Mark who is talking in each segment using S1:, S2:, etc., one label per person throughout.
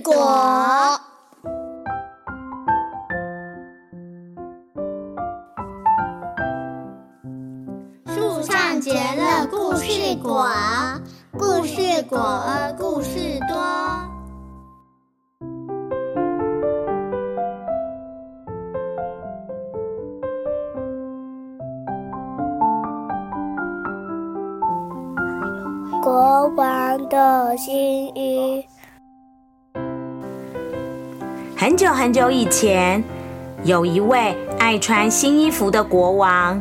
S1: 果。树上结了故事果，故事果故事多。
S2: 国王的新衣。
S3: 很久很久以前，有一位爱穿新衣服的国王，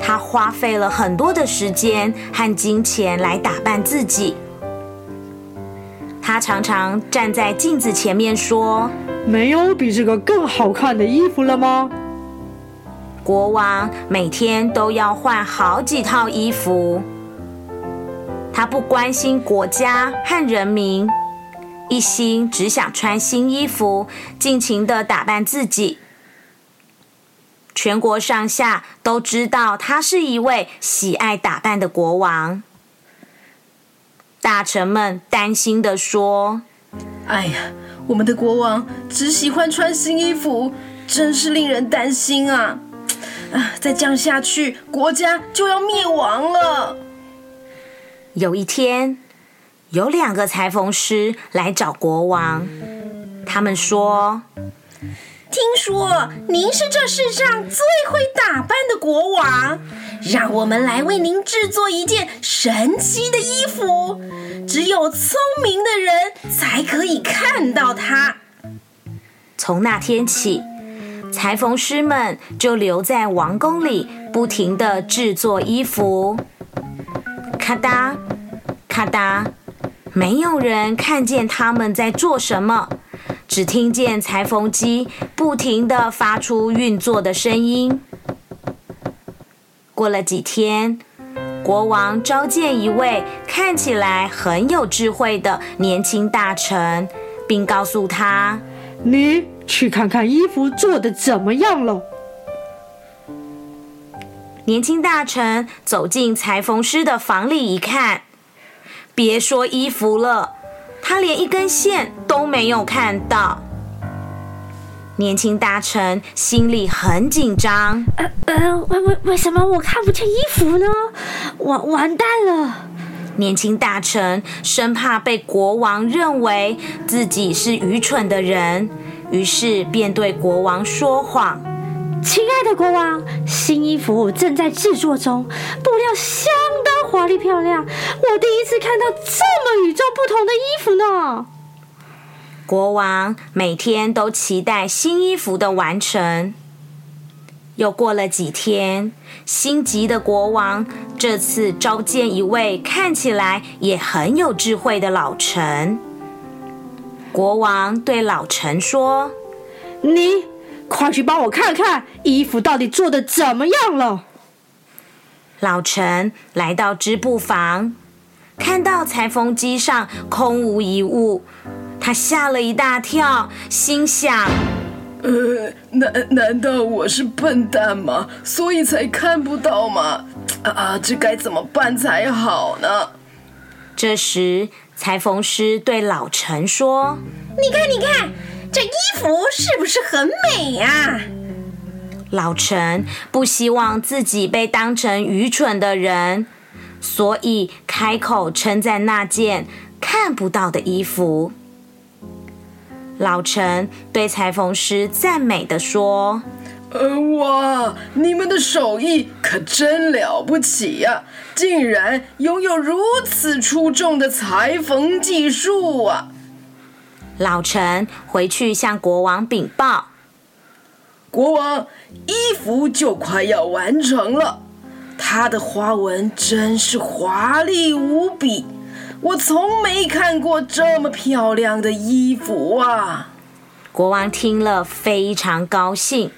S3: 他花费了很多的时间和金钱来打扮自己。他常常站在镜子前面说：“
S4: 没有比这个更好看的衣服了吗？”
S3: 国王每天都要换好几套衣服。他不关心国家和人民，一心只想穿新衣服，尽情的打扮自己。全国上下都知道他是一位喜爱打扮的国王。大臣们担心的说：“
S5: 哎呀，我们的国王只喜欢穿新衣服，真是令人担心啊！啊，再这样下去，国家就要灭亡了。”
S3: 有一天，有两个裁缝师来找国王。他们说：“
S5: 听说您是这世上最会打扮的国王，让我们来为您制作一件神奇的衣服。只有聪明的人才可以看到它。”
S3: 从那天起，裁缝师们就留在王宫里，不停的制作衣服。咔哒，咔哒，没有人看见他们在做什么，只听见裁缝机不停的发出运作的声音。过了几天，国王召见一位看起来很有智慧的年轻大臣，并告诉他：“
S4: 你去看看衣服做的怎么样了。”
S3: 年轻大臣走进裁缝师的房里一看，别说衣服了，他连一根线都没有看到。年轻大臣心里很紧张。
S6: 呃呃，为为为什么我看不见衣服呢？完完蛋了！
S3: 年轻大臣生怕被国王认为自己是愚蠢的人，于是便对国王说谎。
S6: 亲爱的国王，新衣服正在制作中，布料相当华丽漂亮。我第一次看到这么与众不同的衣服呢。
S3: 国王每天都期待新衣服的完成。又过了几天，心急的国王这次召见一位看起来也很有智慧的老臣。国王对老臣说：“
S4: 你。”快去帮我看看衣服到底做的怎么样了。
S3: 老陈来到织布房，看到裁缝机上空无一物，他吓了一大跳，心想：“
S5: 呃，难难道我是笨蛋吗？所以才看不到吗？啊，这该怎么办才好呢？”
S3: 这时，裁缝师对老陈说：“
S5: 你看，你看。”这衣服是不是很美呀？
S3: 老陈不希望自己被当成愚蠢的人，所以开口称赞那件看不到的衣服。老陈对裁缝师赞美的说：“
S5: 呃，哇，你们的手艺可真了不起呀！竟然拥有如此出众的裁缝技术啊！”
S3: 老陈回去向国王禀报：“
S5: 国王，衣服就快要完成了，它的花纹真是华丽无比，我从没看过这么漂亮的衣服啊！”
S3: 国王听了非常高兴。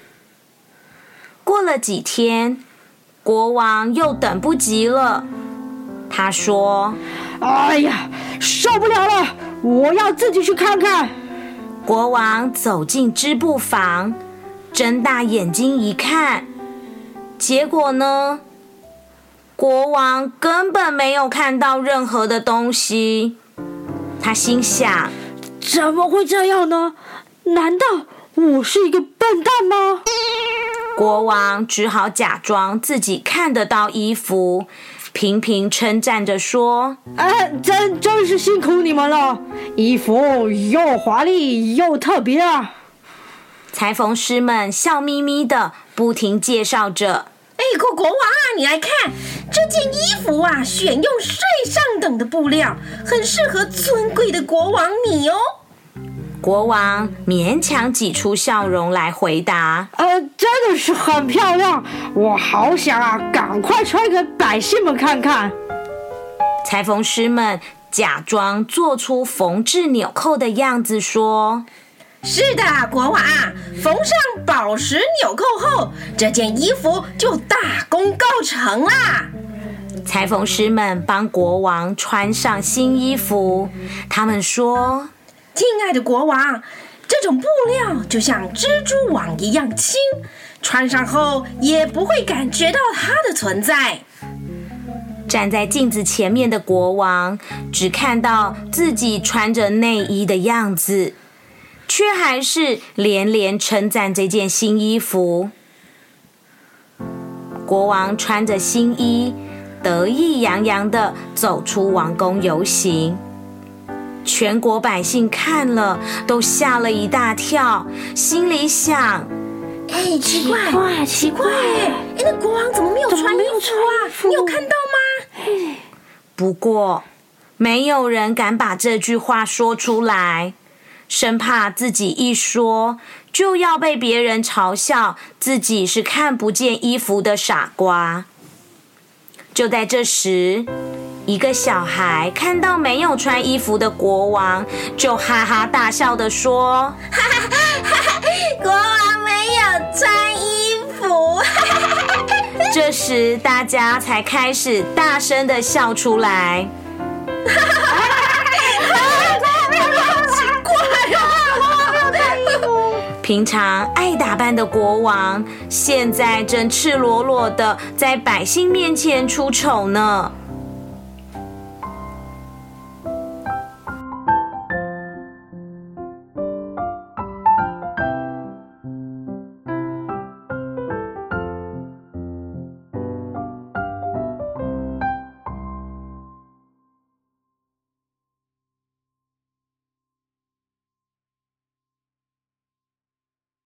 S3: 过了几天，国王又等不及了，他说：“
S4: 哎呀，受不了了！”我要自己去看看。
S3: 国王走进织布房，睁大眼睛一看，结果呢？国王根本没有看到任何的东西。他心想：
S4: 怎么会这样呢？难道我是一个笨蛋吗？
S3: 国王只好假装自己看得到衣服，频频称赞着说：“
S4: 哎，真真是辛苦你们了，衣服又华丽又特别啊！”
S3: 裁缝师们笑眯眯的，不停介绍着：“
S5: 哎，国国王啊，你来看这件衣服啊，选用最上等的布料，很适合尊贵的国王你哦。”
S3: 国王勉强挤出笑容来回答：“
S4: 呃，真的是很漂亮，我好想啊，赶快穿给百姓们看看。”
S3: 裁缝师们假装做出缝制纽扣的样子，说：“
S5: 是的，国王，缝上宝石纽扣后，这件衣服就大功告成啦。”
S3: 裁缝师们帮国王穿上新衣服，他们说。
S5: 亲爱的国王，这种布料就像蜘蛛网一样轻，穿上后也不会感觉到它的存在。
S3: 站在镜子前面的国王只看到自己穿着内衣的样子，却还是连连称赞这件新衣服。国王穿着新衣，得意洋洋的走出王宫游行。全国百姓看了都吓了一大跳，心里想：“
S5: 哎，奇怪，奇怪，哎，那国王怎么没有穿衣服啊？你有看到吗？”
S3: 不过，没有人敢把这句话说出来，生怕自己一说就要被别人嘲笑自己是看不见衣服的傻瓜。就在这时。一个小孩看到没有穿衣服的国王，就哈哈大笑的说：“哈哈
S1: 哈哈国王没有穿衣服。”
S3: 这时，大家才开始大声的笑出来。平常爱打扮的国王，现在正赤裸裸的在百姓面前出丑呢。